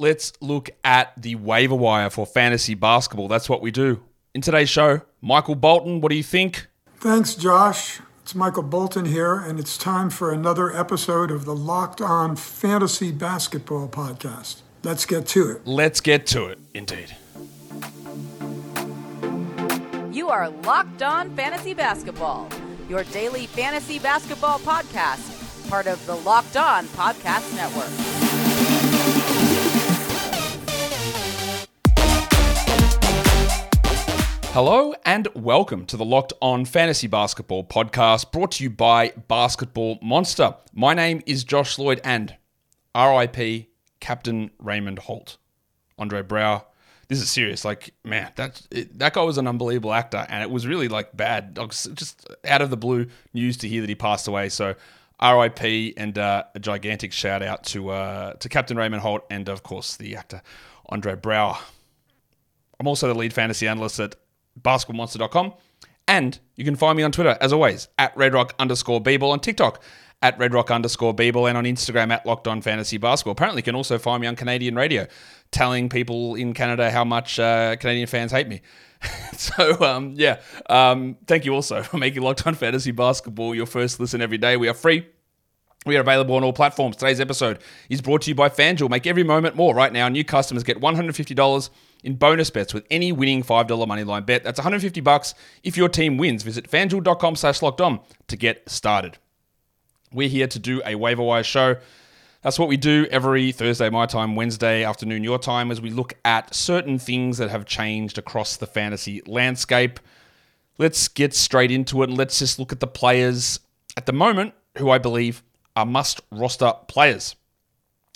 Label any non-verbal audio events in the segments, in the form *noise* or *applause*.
let's look at the waiver wire for fantasy basketball. That's what we do. In today's show, Michael Bolton, what do you think? Thanks, Josh. It's Michael Bolton here, and it's time for another episode of the Locked On Fantasy Basketball Podcast. Let's get to it. Let's get to it, indeed. You are Locked On Fantasy Basketball, your daily fantasy basketball podcast, part of the Locked On Podcast Network. Hello and welcome to the Locked On Fantasy Basketball podcast brought to you by Basketball Monster. My name is Josh Lloyd and RIP Captain Raymond Holt. Andre Braugher. This is serious. Like, man, that it, that guy was an unbelievable actor, and it was really like bad, just out of the blue news to hear that he passed away. So, RIP and uh, a gigantic shout out to uh, to Captain Raymond Holt and of course the actor Andre Braugher. I'm also the lead fantasy analyst at basketballmonster.com. And you can find me on Twitter, as always, at redrock underscore bball, on TikTok at redrock underscore bball, and on Instagram at locked on fantasy basketball. Apparently, you can also find me on Canadian radio, telling people in Canada how much uh, Canadian fans hate me. *laughs* so, um, yeah, um, thank you also *laughs* for making Locked On Fantasy Basketball your first listen every day. We are free. We are available on all platforms. Today's episode is brought to you by FanDuel. Make every moment more. Right now, new customers get $150 in bonus bets with any winning $5 moneyline bet. That's 150 bucks if your team wins. Visit fanduel.com slash locked on to get started. We're here to do a waiver wire show. That's what we do every Thursday, my time, Wednesday afternoon, your time, as we look at certain things that have changed across the fantasy landscape. Let's get straight into it and let's just look at the players at the moment who I believe are must roster players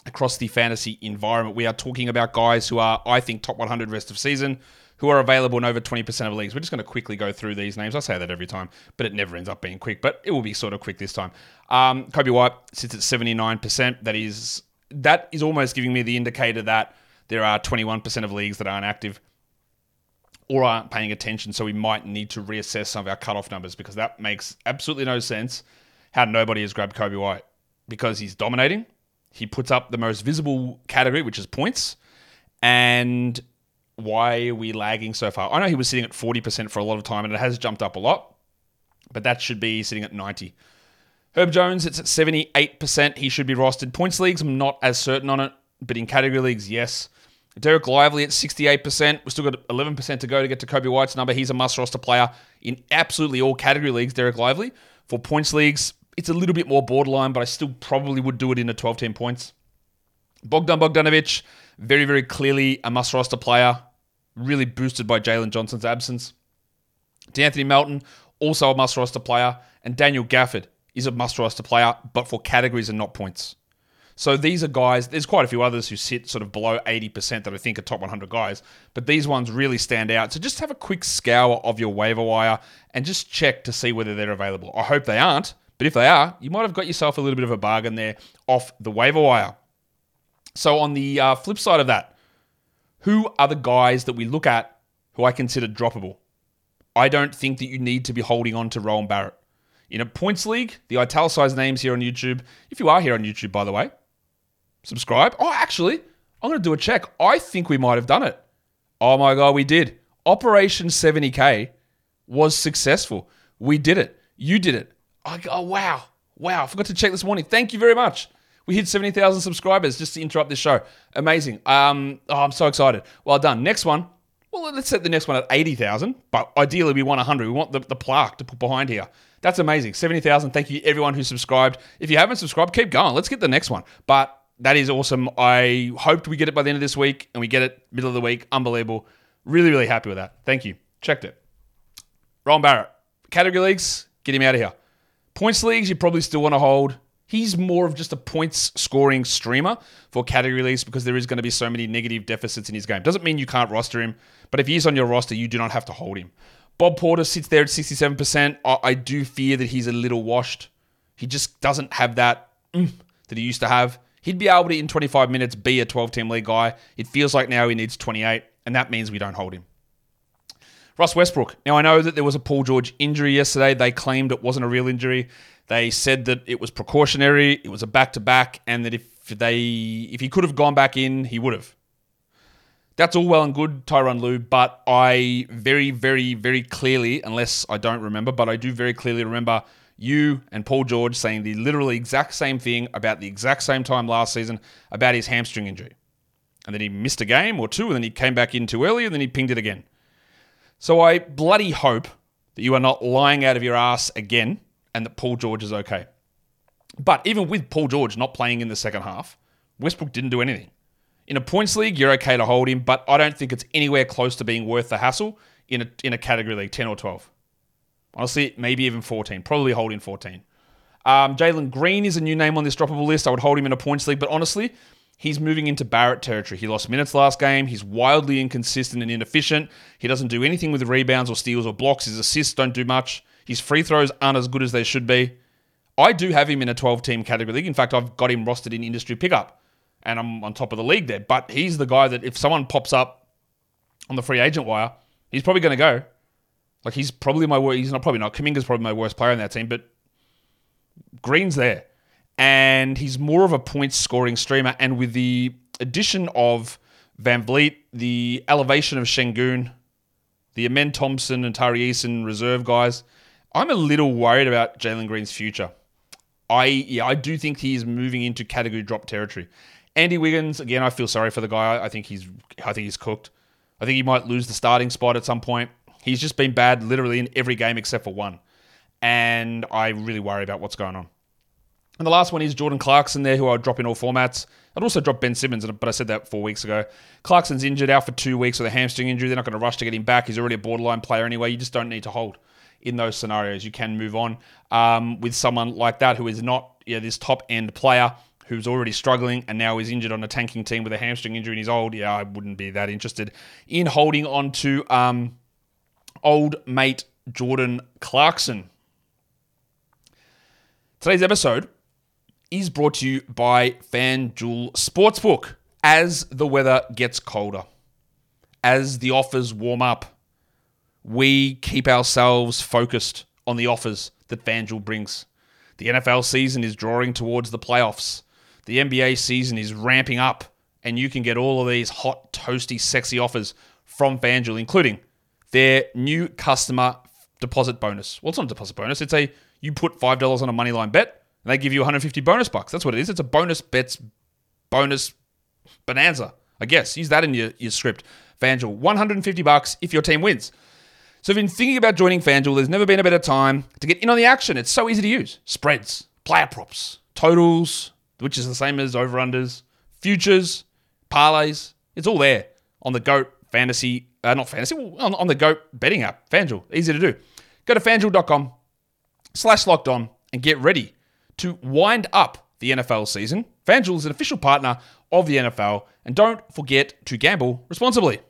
across the fantasy environment. We are talking about guys who are, I think, top 100 rest of season, who are available in over 20% of leagues. We're just going to quickly go through these names. I say that every time, but it never ends up being quick, but it will be sort of quick this time. Um, Coby White sits at 79%. That is that is almost giving me the indicator that there are 21% of leagues that aren't active or aren't paying attention. So we might need to reassess some of our cutoff numbers because that makes absolutely no sense how nobody has grabbed Coby White because he's dominating. He puts up the most visible category, which is points. And why are we lagging so far? I know he was sitting at 40% for a lot of time and it has jumped up a lot, but that should be sitting at 90. Herb Jones, it's at 78%. He should be rostered. Points leagues, I'm not as certain on it, but in category leagues, yes. Dereck Lively at 68%. We've still got 11% to go to get to Coby White's number. He's a must roster player in absolutely all category leagues, Dereck Lively. For points leagues, it's a little bit more borderline, but I still probably would do it in a 12 10 points. Bogdan Bogdanovic, very, very clearly a must roster player, really boosted by Jalen Johnson's absence. D'Anthony Melton, also a must roster player. And Daniel Gafford is a must roster player, but for categories and not points. So these are guys, there's quite a few others who sit sort of below 80% that I think are top 100 guys, but these ones really stand out. So just have a quick scour of your waiver wire and just check to see whether they're available. I hope they aren't, but if they are, you might have got yourself a little bit of a bargain there off the waiver wire. So on the uh, flip side of that, who are the guys that we look at who I consider droppable? I don't think that you need to be holding on to Rowan Barrett. In a points league, the italicized names here on YouTube, if you are here on YouTube, by the way, subscribe. Oh, actually, I'm going to do a check. I think we might have done it. Oh my God, we did. Operation 70K was successful. We did it. You did it. I go, oh, wow. Wow. I forgot to check this morning. Thank you very much. We hit 70,000 subscribers just to interrupt this show. Amazing. Um, oh, I'm so excited. Well done. Next one. Well, let's set the next one at 80,000, but ideally we want 100. We want the, the plaque to put behind here. That's amazing. 70,000. Thank you, everyone who subscribed. If you haven't subscribed, keep going. Let's get the next one. But that is awesome. I hoped we get it by the end of this week, and we get it middle of the week. Unbelievable. Really, really happy with that. Thank you. Checked it. Ron Barrett. Category leagues, get him out of here. Points leagues, you probably still want to hold. He's more of just a points scoring streamer for category leagues because there is going to be so many negative deficits in his game. Doesn't mean you can't roster him, but if he's on your roster, you do not have to hold him. Bob Porter sits there at 67%. I, do fear that he's a little washed. He just doesn't have that mm, that he used to have. He'd be able to, in 25 minutes, be a 12 team league guy. It feels like now he needs 28, and that means we don't hold him. Russ Westbrook. Now, I know that there was a Paul George injury yesterday. They claimed it wasn't a real injury. They said that it was precautionary, it was a back to back, and that if they if he could have gone back in, he would have. That's all well and good, Tyronn Lue, but I very, very, very clearly, unless I don't remember, but I do very clearly remember you and Paul George saying the literally exact same thing about the exact same time last season about his hamstring injury. And then he missed a game or two, and then he came back in too early, and then he pinged it again. So I bloody hope that you are not lying out of your ass again and that Paul George is okay. But even with Paul George not playing in the second half, Westbrook didn't do anything. In a points league, you're okay to hold him, but I don't think it's anywhere close to being worth the hassle in a, in a category league, 10 or 12. Honestly, maybe even 14. Probably holding 14. Um, Jalen Green is a new name on this droppable list. I would hold him in a points league, but honestly, he's moving into Barrett territory. He lost minutes last game. He's wildly inconsistent and inefficient. He doesn't do anything with rebounds or steals or blocks. His assists don't do much. His free throws aren't as good as they should be. I do have him in a 12 team category league. In fact, I've got him rostered in industry pickup and I'm on top of the league there. But he's the guy that if someone pops up on the free agent wire, he's probably going to go. Like he's probably my worst. He's not probably not. Kuminga's probably my worst player in that team, but Green's there, and he's more of a points scoring streamer. And with the addition of VanVleet, the elevation of Sengun, the Amen Thompson and Tari Eason reserve guys, I'm a little worried about Jalen Green's future. I yeah, I do think he is moving into category drop territory. Andy Wiggins, again, I feel sorry for the guy. I think he's I think he's cooked. I think he might lose the starting spot at some point. He's just been bad literally in every game except for one. And I really worry about what's going on. And the last one is Jordan Clarkson there, who I'll drop in all formats. I'd also drop Ben Simmons, but I said that four weeks ago. Clarkson's injured out for two weeks with a hamstring injury. They're not going to rush to get him back. He's already a borderline player anyway. You just don't need to hold in those scenarios. You can move on um, with someone like that who is not know, this top end player who's already struggling and now is injured on a tanking team with a hamstring injury and he's old, yeah, I wouldn't be that interested in holding on to um, old mate Jordan Clarkson. Today's episode is brought to you by FanDuel Sportsbook. As the weather gets colder, as the offers warm up, we keep ourselves focused on the offers that FanDuel brings. The NFL season is drawing towards the playoffs. The NBA season is ramping up, and you can get all of these hot, toasty, sexy offers from FanDuel, including their new customer deposit bonus. Well, it's not a deposit bonus. It's a you put five dollars on a money line bet, and they give you 150 bonus bucks. That's what it is. It's a bonus bets bonus bonanza. I guess use that in your, your script. FanDuel, 150 bucks if your team wins. So if you've been thinking about joining FanDuel, there's never been a better time to get in on the action. It's so easy to use. Spreads, player props, totals, which is the same as over unders, futures, parlays. It's all there on the GOAT fantasy, uh, not fantasy, on, on the GOAT betting app, FanDuel. Easy to do. Go to fanduel.com slash locked on and get ready to wind up the NFL season. FanDuel is an official partner of the NFL, and don't forget to gamble responsibly.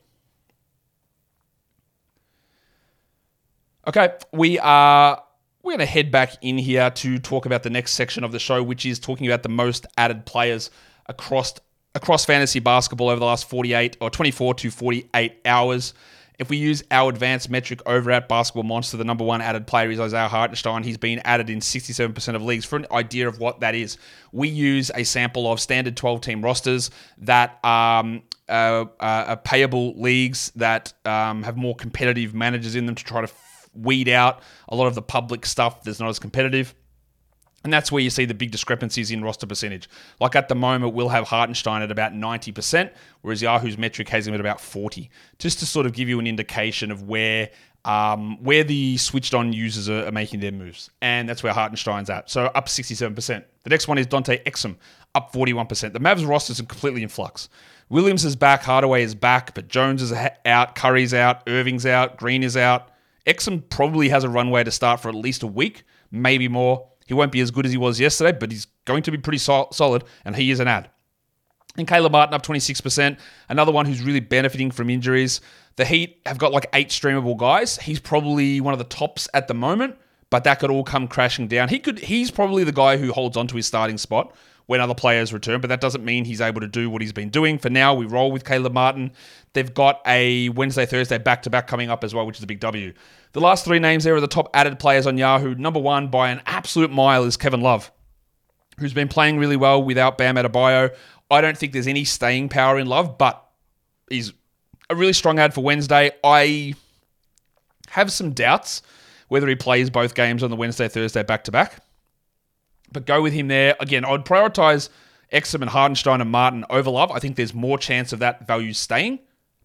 Okay, we are we're going to head back in here to talk about the next section of the show, which is talking about the most added players across across fantasy basketball over the last 48 or 24 to 48 hours. If we use our advanced metric over at Basketball Monster, the number one added player is Isaiah Hartenstein. He's been added in 67% of leagues. For an idea of what that is, we use a sample of standard 12 team rosters that um, uh, uh, are payable leagues that um, have more competitive managers in them to try to weed out a lot of the public stuff that's not as competitive. And that's where you see the big discrepancies in roster percentage. Like at the moment, we'll have Hartenstein at about 90%, whereas Yahoo's metric has him at about 40. Just to sort of give you an indication of where um, where the switched on users are, are, making their moves. And that's where Hartenstein's at. So up 67%. The next one is Dante Exum, up 41%. The Mavs roster is completely in flux. Williams is back, Hardaway is back, but Jones is out, Curry's out, Irving's out, Green is out. Exum probably has a runway to start for at least a week, maybe more. He won't be as good as he was yesterday, but he's going to be pretty sol- solid, and he is an ad. And Caleb Martin up 26%, another one who's really benefiting from injuries. The Heat have got like eight streamable guys. He's probably one of the tops at the moment, but that could all come crashing down. He could he's probably the guy who holds on to his starting spot when other players return, but that doesn't mean he's able to do what he's been doing. For now, we roll with Caleb Martin. They've got a Wednesday, Thursday back to back coming up as well, which is a big W. The last three names there are the top added players on Yahoo. Number one by an absolute mile is Kevin Love, who's been playing really well without Bam Adebayo. I don't think there's any staying power in Love, but he's a really strong ad for Wednesday. I have some doubts whether he plays both games on the Wednesday, Thursday back to back. But go with him there. Again, I'd prioritize Exum and Hartenstein and Martin over Love. I think there's more chance of that value staying,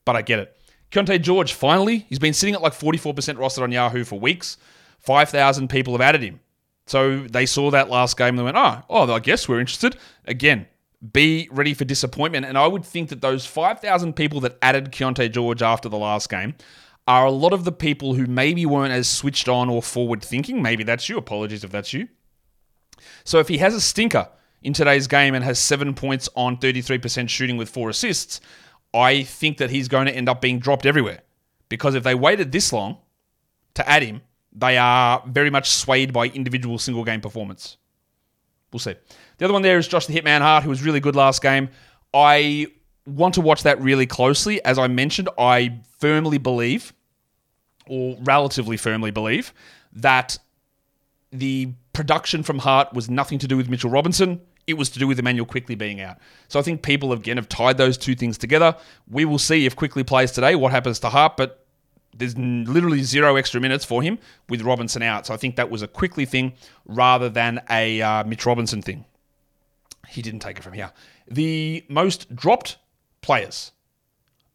but I get it. Keyonte George, finally, he's been sitting at like 44% rostered on Yahoo for weeks. 5,000 people have added him. So they saw that last game and they went, oh, oh, I guess we're interested. Again, be ready for disappointment. And I would think that those 5,000 people that added Keyonte George after the last game are a lot of the people who maybe weren't as switched on or forward thinking. Maybe that's you. Apologies if that's you. So if he has a stinker in today's game and has seven points on 33% shooting with four assists, I think that he's going to end up being dropped everywhere. Because if they waited this long to add him, they are very much swayed by individual single game performance. We'll see. The other one there is Josh the Hitman Hart, who was really good last game. I want to watch that really closely. As I mentioned, I firmly believe, or relatively firmly believe, that the production from Hart was nothing to do with Mitchell Robinson. It was to do with Immanuel Quickley being out. So I think people again have tied those two things together. We will see if Quickley plays today, what happens to Hart, but there's literally zero extra minutes for him with Robinson out. So I think that was a Quickley thing rather than a uh, Mitch Robinson thing. He didn't take it from here. The most dropped players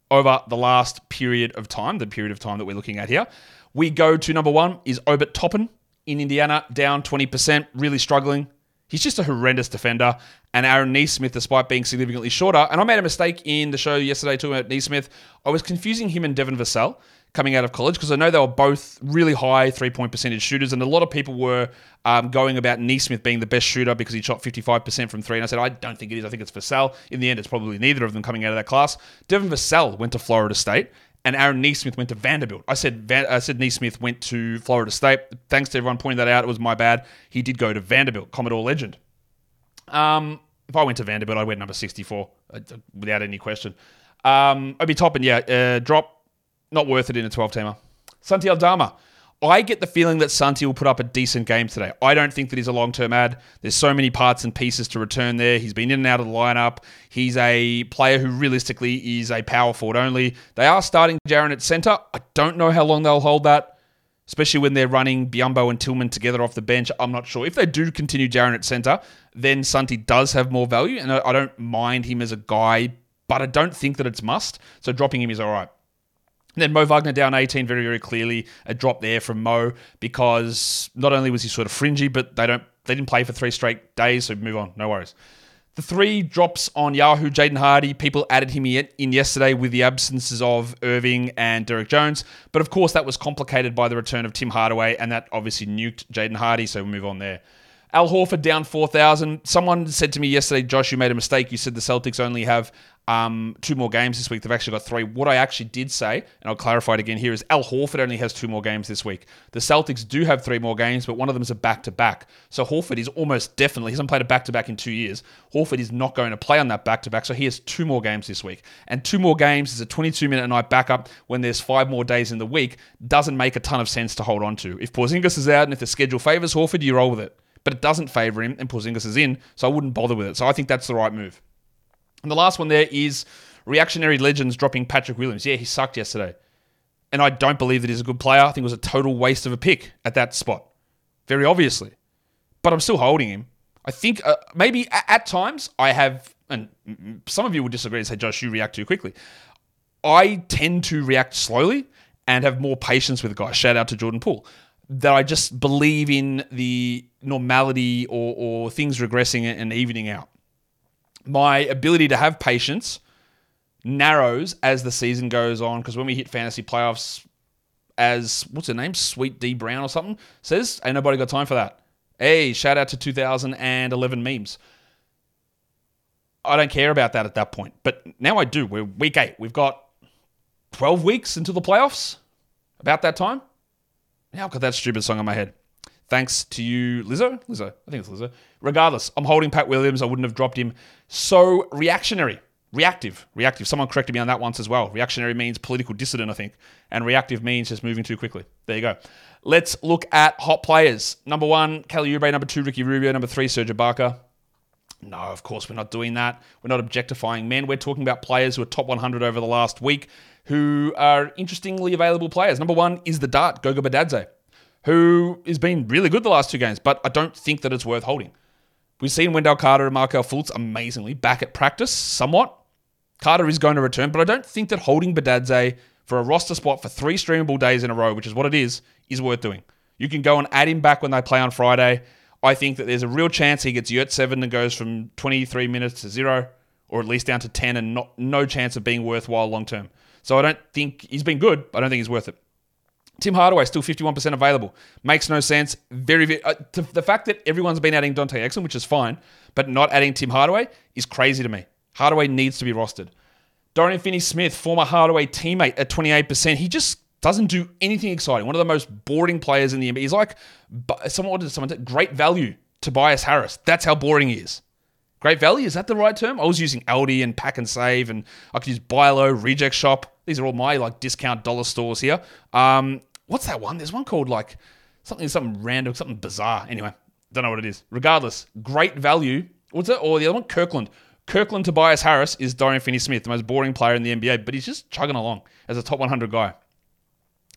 over the last period of time, the period of time that we're looking at here, we go to number one is Obi Toppin in Indiana, down 20%, really struggling. He's just a horrendous defender. And Aaron Nesmith, despite being significantly shorter, and I made a mistake in the show yesterday talking about Nesmith. I was confusing him and Devin Vassell coming out of college because I know they were both really high three point percentage shooters, and a lot of people were um, going about Nesmith being the best shooter because he shot 55% from three. And I said, I don't think it is. I think it's Vassell. In the end, it's probably neither of them coming out of that class. Devin Vassell went to Florida State. And Aaron Nesmith went to Vanderbilt. I said Van- I said Nesmith went to Florida State. Thanks to everyone pointing that out. It was my bad. He did go to Vanderbilt, Commodore legend. Um, if I went to Vanderbilt, I went number 64 uh, without any question. Um, Obi Toppin, yeah, uh, drop not worth it in a 12 teamer. Santi Aldama. I get the feeling that Santi will put up a decent game today. I don't think that he's a long term ad. There's so many parts and pieces to return there. He's been in and out of the lineup. He's a player who realistically is a power forward only. They are starting Jaren at center. I don't know how long they'll hold that, especially when they're running Biyombo and Tillman together off the bench. I'm not sure. If they do continue Jaren at center, then Santi does have more value, and I don't mind him as a guy, but I don't think that it's must. So dropping him is all right. And then Mo Wagner down 18 very, very clearly. A drop there from Mo because not only was he sort of fringy, but they don't they didn't play for three straight days, so move on, no worries. The three drops on Yahoo, Jaden Hardy, people added him in yesterday with the absences of Irving and Derrick Jones. But of course, that was complicated by the return of Tim Hardaway, and that obviously nuked Jaden Hardy, so we'll move on there. Al Horford down 4,000. Someone said to me yesterday, Josh, you made a mistake. You said the Celtics only have um, two more games this week. They've actually got three. What I actually did say, and I'll clarify it again here, is Al Horford only has two more games this week. The Celtics do have three more games, but one of them is a back to back. So Horford is almost definitely, he hasn't played a back to back in two years. Horford is not going to play on that back to back. So he has two more games this week. And two more games is a 22 minute night backup when there's five more days in the week. Doesn't make a ton of sense to hold on to. If Porzingis is out and if the schedule favors Horford, you roll with it. But it doesn't favor him, and Porzingis is in, so I wouldn't bother with it. So I think that's the right move. And the last one there is Reactionary Legends dropping Patrick Williams. Yeah, he sucked yesterday. And I don't believe that he's a good player. I think it was a total waste of a pick at that spot. Very obviously. But I'm still holding him. I think uh, maybe at, at, times I have, and some of you would disagree and say, Josh, you react too quickly. I tend to react slowly and have more patience with guys. Shout out to Jordan Poole. That I just believe in the normality or, or things regressing and evening out. My ability to have patience narrows as the season goes on because when we hit fantasy playoffs, as what's her name, Sweet D Brown or something says, ain't nobody got time for that. Hey, shout out to 2011 memes. I don't care about that at that point, but now I do. We're week eight. We've got 12 weeks until the playoffs. About that time. Now I've got that stupid song in my head. Thanks to you, Lizzo. Lizzo, I think it's Lizzo. Regardless, I'm holding Pat Williams. I wouldn't have dropped him. So reactionary, reactive, reactive. Someone corrected me on that once as well. Reactionary means political dissident, I think, and reactive means just moving too quickly. There you go. Let's look at hot players. Number one, Kelly Oubre. Number two, Ricky Rubio. Number three, Serge Ibaka. No, of course we're not doing that. We're not objectifying men. We're talking about players who are top 100 over the last week who are interestingly available players. Number one is the Dart, Goga Bitadze, who has been really good the last two games, but I don't think that it's worth holding. We've seen Wendell Carter and Markelle Fultz amazingly back at practice somewhat. Carter is going to return, but I don't think that holding Bitadze for a roster spot for three streamable days in a row, which is what it is, is worth doing. You can go and add him back when they play on Friday. I think that there's a real chance he gets Yurt 7 and goes from 23 minutes to zero, or at least down to 10, and not no chance of being worthwhile long term. So I don't think he's been good. I don't think he's worth it. Tim Hardaway still 51% available. Makes no sense. Very, very uh, the fact that everyone's been adding Dante Exum, which is fine, but not adding Tim Hardaway is crazy to me. Hardaway needs to be rostered. Dorian Finney-Smith, former Hardaway teammate at 28%. He just doesn't do anything exciting. One of the most boring players in the NBA. He's like someone did someone say? Great value. Tobias Harris. That's how boring he is. Great value, is that the right term? I was using Aldi and Pack and Save, and I could use Buy Low, Reject Shop. These are all my like discount dollar stores here. Um, what's that one? There's one called like something, something random, something bizarre. Anyway, don't know what it is. Regardless, great value. What's it? Or the other one, Kirkland. Kirkland Tobias Harris is Dorian Finney-Smith, the most boring player in the NBA, but he's just chugging along as a top 100 guy.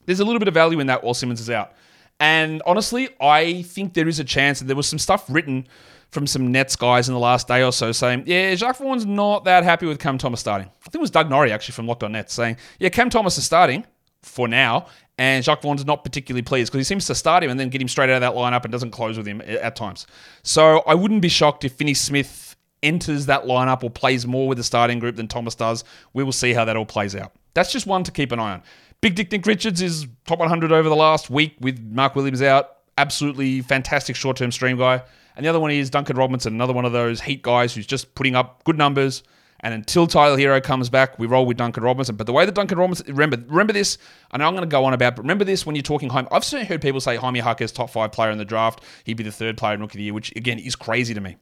There's a little bit of value in that while Simmons is out. And honestly, I think there is a chance that there was some stuff written from some Nets guys in the last day or so saying, yeah, Jacques Vaughn's not that happy with Cam Thomas starting. I think it was Doug Norrie actually from Locked On Nets saying, yeah, Cam Thomas is starting for now, and Jacques Vaughn's not particularly pleased because he seems to start him and then get him straight out of that lineup and doesn't close with him at times. So I wouldn't be shocked if Finney Smith enters that lineup or plays more with the starting group than Thomas does. We will see how that all plays out. That's just one to keep an eye on. Big Dick Nick Richards is top 100 over the last week with Mark Williams out. Absolutely fantastic short term stream guy. And the other one is Duncan Robinson, another one of those heat guys who's just putting up good numbers. And until Tyler Herro comes back, we roll with Duncan Robinson. But the way that Duncan Robinson, remember, remember this, I know I'm going to go on about, but remember this when you're talking home. I've certainly heard people say Jaime Jaquez top five player in the draft. He'd be the third player in rookie of the year, which again is crazy to me.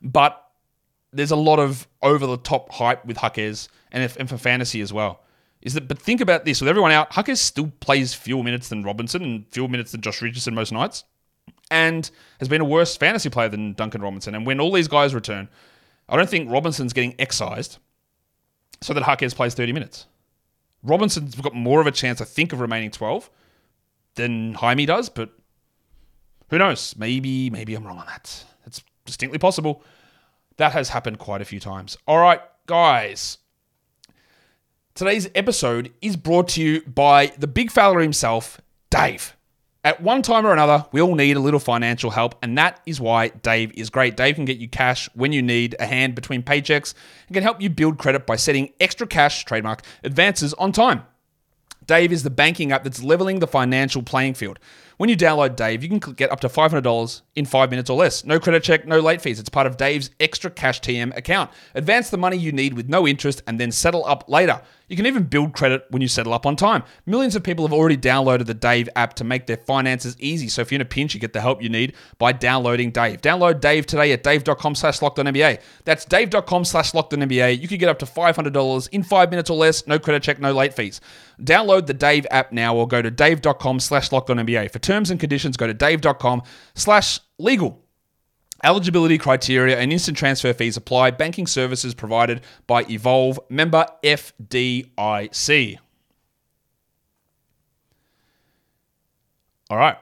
But there's a lot of over the top hype with Jaquez and, if, and for fantasy as well. Is that, but think about this with everyone out, Jaquez still plays fewer minutes than Robinson and fewer minutes than Josh Richardson most nights and has been a worse fantasy player than Duncan Robinson. And when all these guys return, I don't think Robinson's getting excised so that Jaquez plays 30 minutes. Robinson's got more of a chance, I think, of remaining 12 than Jaime does, but who knows? Maybe, maybe I'm wrong on that. It's distinctly possible. That has happened quite a few times. All right, guys. Today's episode is brought to you by the big fella himself, Dave. At one time or another, we all need a little financial help, and that is why Dave is great. Dave can get you cash when you need a hand between paychecks and can help you build credit by setting extra cash, trademark, advances on time. Dave is the banking app that's leveling the financial playing field. When you download Dave, you can get up to $500 in five minutes or less. No credit check, no late fees. It's part of Dave's extra cash TM account. Advance the money you need with no interest and then settle up later. You can even build credit when you settle up on time. Millions of people have already downloaded the Dave app to make their finances easy. So if you're in a pinch, you get the help you need by downloading Dave. Download Dave today at dave.com slash NBA. That's dave.com slash NBA. You can get up to $500 in five minutes or less. No credit check, no late fees. Download the Dave app now or go to dave.com slash NBA. For terms and conditions, go to dave.com slash legal. Eligibility criteria and instant transfer fees apply. Banking services provided by Evolve, member FDIC. All right.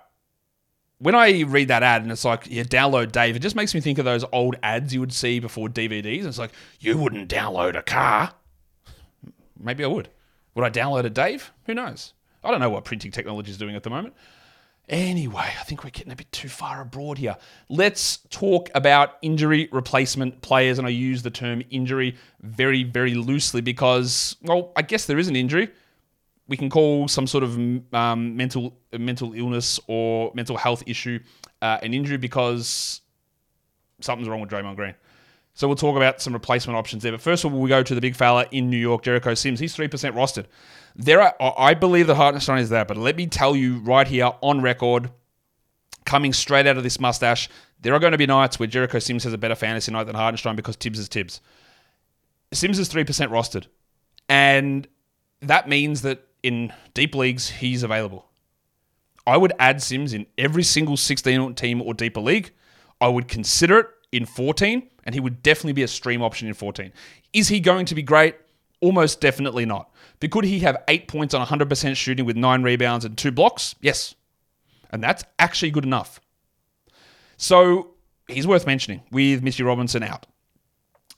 When I read that ad and it's like, yeah, download Dave, it just makes me think of those old ads you would see before DVDs. It's like, you wouldn't download a car. Maybe I would. Would I download a Dave? Who knows? I don't know what printing technology is doing at the moment. Anyway, I think we're getting a bit too far abroad here. Let's talk about injury replacement players. And I use the term injury very, very loosely because, well, I guess there is an injury. We can call some sort of um, mental mental illness or mental health issue uh, an injury because something's wrong with Draymond Green. So we'll talk about some replacement options there. But first of all, we go to the big fella in New York, Jericho Sims. He's 3% rostered. There are, I believe the Hartenstein is there, but let me tell you right here on record, coming straight out of this mustache. There are going to be nights where Jericho Sims has a better fantasy night than Hartenstein because Thibs is Thibs. Sims is 3% rostered. And that means that in deep leagues, he's available. I would add Sims in every single 16 team or deeper league. I would consider it in 14, and he would definitely be a stream option in 14. Is he going to be great? Almost definitely not. But could he have eight points on 100% shooting with nine rebounds and two blocks? Yes. And that's actually good enough. So he's worth mentioning with Mitchy Robinson out.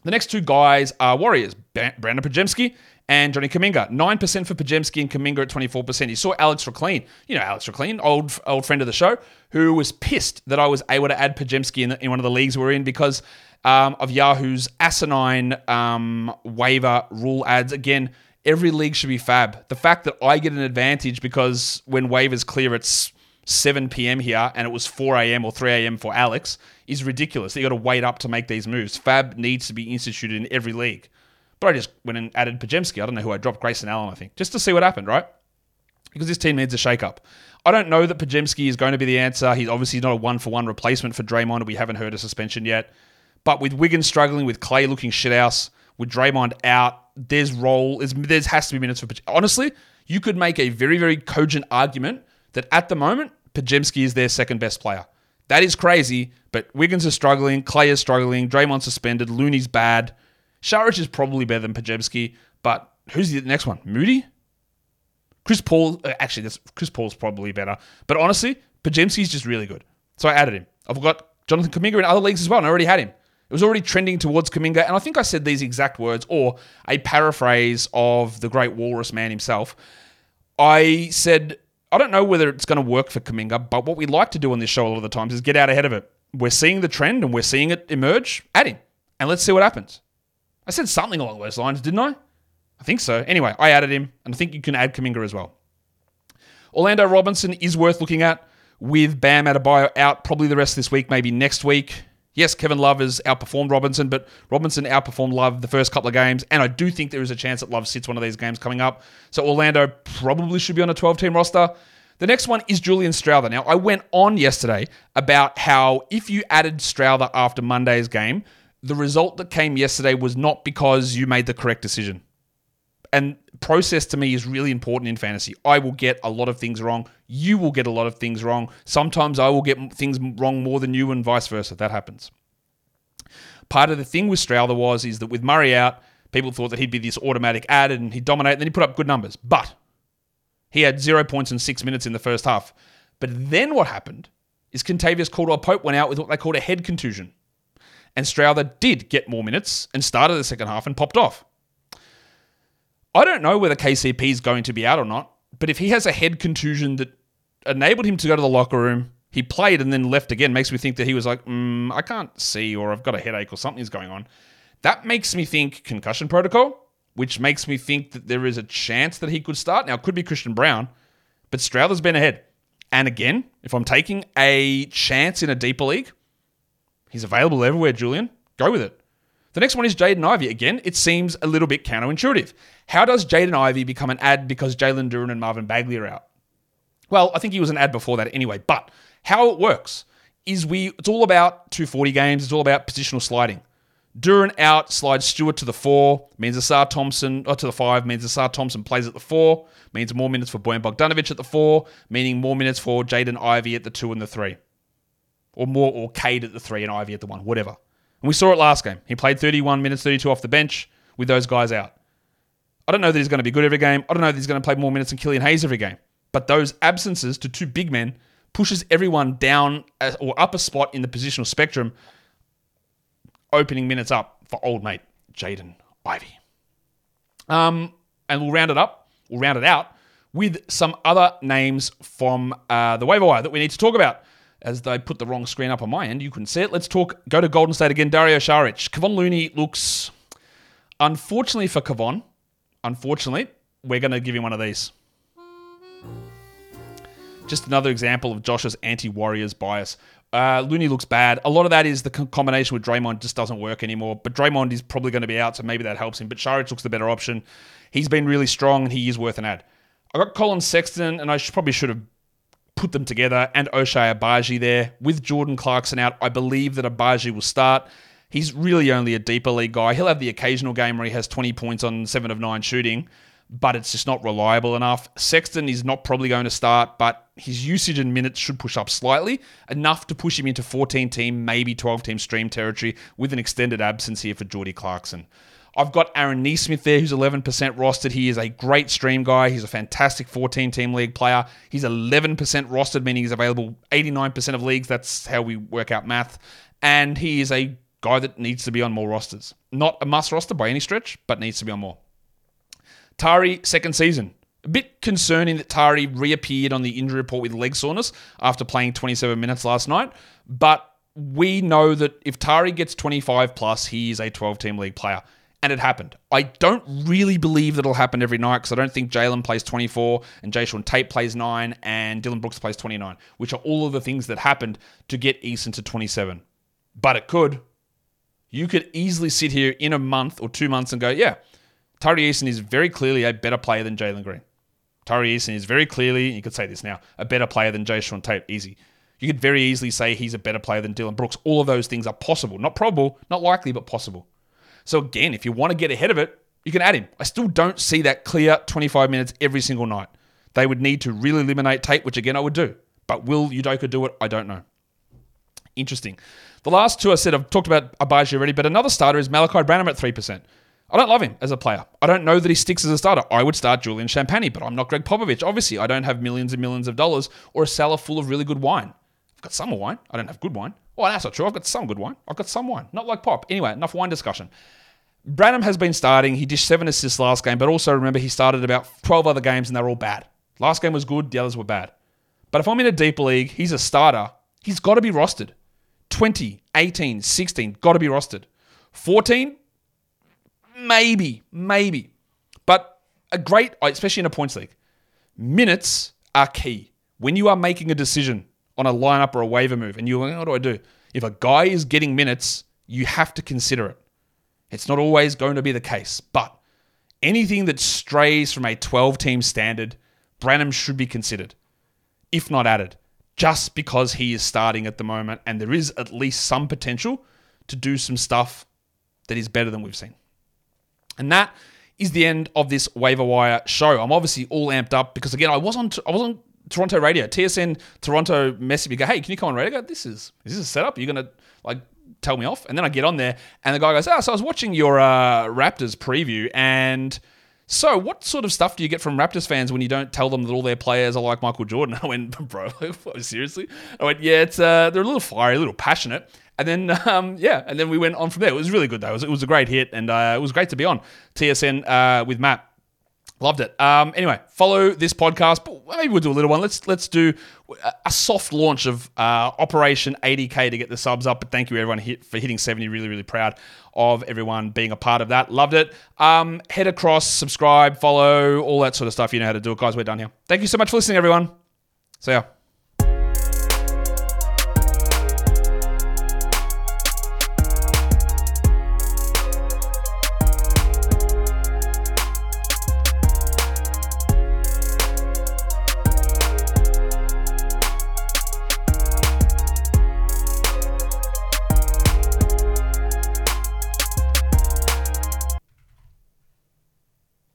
The next two guys are Warriors, Brandin Podziemski and Johnny Kuminga. 9% for Podziemski and Kuminga at 24%. You saw Alex Raclean, you know Alex Raclean, old old friend of the show, who was pissed that I was able to add Podziemski in, in one of the leagues we're in because um, of Yahoo's asinine um, waiver rule ads. Again, every league should be FAAB. The fact that I get an advantage because when waivers clear, it's 7 p.m. here and it was 4 a.m. or 3 a.m. for Alex is ridiculous. You got to wait up to make these moves. FAAB needs to be instituted in every league. But I just went and added Podziemski. I don't know who I dropped, Grayson Allen, I think, just to see what happened, right? Because this team needs a shake-up. I don't know that Podziemski is going to be the answer. He's obviously not a one-for-one replacement for Draymond. We haven't heard a suspension yet. But with Wiggins struggling, with Clay looking shithouse, with Draymond out, there's role, there's, there has to be minutes for Honestly, you could make a very, very cogent argument that at the moment, Podziemski is their second best player. That is crazy, but Wiggins is struggling, Clay is struggling, Draymond suspended, Looney's bad. Saric is probably better than Podziemski, but who's the next one? Moody? Chris Paul, uh, actually, that's, Chris Paul's probably better. But honestly, Podziemski's just really good. So I added him. I've got Jonathan Kuminga in other leagues as well, and I already had him. It was already trending towards Kuminga, and I think I said these exact words, or a paraphrase of the great walrus man himself. I said, I don't know whether it's going to work for Kuminga, but what we like to do on this show a lot of the times is get out ahead of it. We're seeing the trend and we're seeing it emerge. Add him, and let's see what happens. I said something along those lines, didn't I? I think so. Anyway, I added him, and I think you can add Kuminga as well. Orlando Robinson is worth looking at with Bam Adebayo out probably the rest of this week, maybe next week. Yes, Kevin Love has outperformed Robinson, but Robinson outperformed Love the first couple of games, and I do think there is a chance that Love sits one of these games coming up. So Orlando probably should be on a 12 team roster. The next one is Julian Strawther. Now, I went on yesterday about how if you added Strawther after Monday's game, the result that came yesterday was not because you made the correct decision. And process to me is really important in fantasy. I will get a lot of things wrong. You will get a lot of things wrong. Sometimes I will get things wrong more than you, and vice versa. That happens. Part of the thing with Strawther was is that with Murray out, people thought that he'd be this automatic ad and he'd dominate, and then he put up good numbers. But he had zero points in six minutes in the first half. But then what happened is Kentavious Caldwell Pope went out with what they called a head contusion and Strawther did get more minutes and started the second half and popped off. I don't know whether KCP is going to be out or not, but if he has a head contusion that enabled him to go to the locker room, he played and then left again, makes me think that he was like, mm, I can't see, or I've got a headache, or something's going on. That makes me think concussion protocol, which makes me think that there is a chance that he could start. Now, it could be Christian Braun, but Strawther's been ahead. And again, if I'm taking a chance in a deeper league, He's available everywhere, Julian. Go with it. The next one is Jaden Ivey. Again, it seems a little bit counterintuitive. How does Jaden Ivey become an ad because Jalen Duran and Marvin Bagley are out? Well, I think he was an ad before that anyway, but how it works is we it's all about 240 games, it's all about positional sliding. Duran out slides Stewart to the four, means Ausar Thompson, or to the five, means Ausar Thompson plays at the four, means more minutes for Bojan Bogdanovic at the four, meaning more minutes for Jaden Ivey at the two and the three or more, or Cade at the three and Ivey at the one, whatever. And we saw it last game. He played 31 minutes, 32 off the bench with those guys out. I don't know that he's going to be good every game. I don't know that he's going to play more minutes than Killian Hayes every game. But those absences to two big men pushes everyone down or up a spot in the positional spectrum, opening minutes up for old mate Jaden Ivey. Um, and we'll round it up. We'll round it out with some other names from uh, the waiver wire that we need to talk about as they put the wrong screen up on my end. You couldn't see it. Let's talk. Go to Golden State again. Dario Saric. Kevon Looney looks. Unfortunately for Kevon, unfortunately, we're going to give him one of these. Just another example of Josh's anti-Warriors bias. Uh, Looney looks bad. A lot of that is the combination with Draymond just doesn't work anymore. But Draymond is probably going to be out, so maybe that helps him. But Saric looks the better option. He's been really strong, and he is worth an ad. I got Collin Sexton, and I should, probably should have put them together, and Ochai Agbaji there. With Jordan Clarkson out, I believe that Agbaji will start. He's really only a deeper league guy. He'll have the occasional game where he has 20 points on 7 of 9 shooting, but it's just not reliable enough. Sexton is not probably going to start, but his usage and minutes should push up slightly, enough to push him into 14 team, maybe 12 team stream territory with an extended absence here for Jordy Clarkson. I've got Aaron Nesmith there, who's 11% rostered. He is a great stream guy. He's a fantastic 14 team league player. He's 11% rostered, meaning he's available 89% of leagues. That's how we work out math. And he is a guy that needs to be on more rosters. Not a must roster by any stretch, but needs to be on more. Tari, second season. A bit concerning that Tari reappeared on the injury report with leg soreness after playing 27 minutes last night, but we know that if Tari gets 25 plus, he is a 12 team league player and it happened. I don't really believe that it'll happen every night because I don't think Jalen plays 24 and Jae'Sean Tate plays 9 and Dillon Brooks plays 29, which are all of the things that happened to get Eason to 27. But it could. You could easily sit here in a month or two months and go, yeah, Tari Eason is very clearly a better player than Jalen Green. Tari Eason is very clearly, you could say this now, a better player than Jae'Sean Tate. Easy. You could very easily say he's a better player than Dillon Brooks. All of those things are possible. Not probable, not likely, but possible. So again, if you want to get ahead of it, you can add him. I still don't see that clear 25 minutes every single night. They would need to really eliminate Tate, which again I would do. But will Udoka do it? I don't know. Interesting. The last two I said I've talked about Agbaji already, but another starter is Malachi Branham at 3%. I don't love him as a player. I don't know that he sticks as a starter. I would start Julian Champagnie, but I'm not Gregg Popovich. Obviously, I don't have millions and millions of dollars or a cellar full of really good wine. I've got some wine. I don't have good wine. Well, that's not true. I've got some good wine. I've got some wine. Not like Pop. Anyway, enough wine discussion. Branham has been starting. He dished seven assists last game, but also remember he started about 12 other games and they're all bad. Last game was good, the others were bad. But if I'm in a deep league, he's a starter. He's got to be rostered. 20, 18, 16, got to be rostered. 14, maybe, maybe. But a great, oh, especially in a points league, minutes are key. When you are making a decision on a lineup or a waiver move and you're going, what do I do? If a guy is getting minutes, you have to consider it. It's not always going to be the case, but anything that strays from a 12 team standard, Branham should be considered, if not added, just because he is starting at the moment and there is at least some potential to do some stuff that is better than we've seen. And that is the end of this waiver wire show. I'm obviously all amped up because again, I was on I was on Toronto radio. TSN Toronto messaged me, go, hey, can you come on radio? I go, this is This is this a setup? You're gonna like tell me off. And then I get on there, and the guy goes, "Oh, so I was watching your uh, Raptors preview, and so what sort of stuff do you get from Raptors fans when you don't tell them that all their players are like Michael Jordan?" *laughs* I went, "Bro, *laughs* seriously?" I went, "Yeah, it's uh, they're a little fiery, a little passionate." And then, *laughs* um, yeah, and then we went on from there. It was really good though. It was, it was a great hit, and uh, it was great to be on TSN uh, with Matt. Loved it. Um, anyway, follow this podcast. But maybe we'll do a little one. Let's let's do a soft launch of uh, Operation 80k to get the subs up. But thank you everyone hit, for hitting 70. Really really proud of everyone being a part of that. Loved it. Um, head across, subscribe, follow, all that sort of stuff. You know how to do it, guys. We're done here. Thank you so much for listening, everyone. See ya.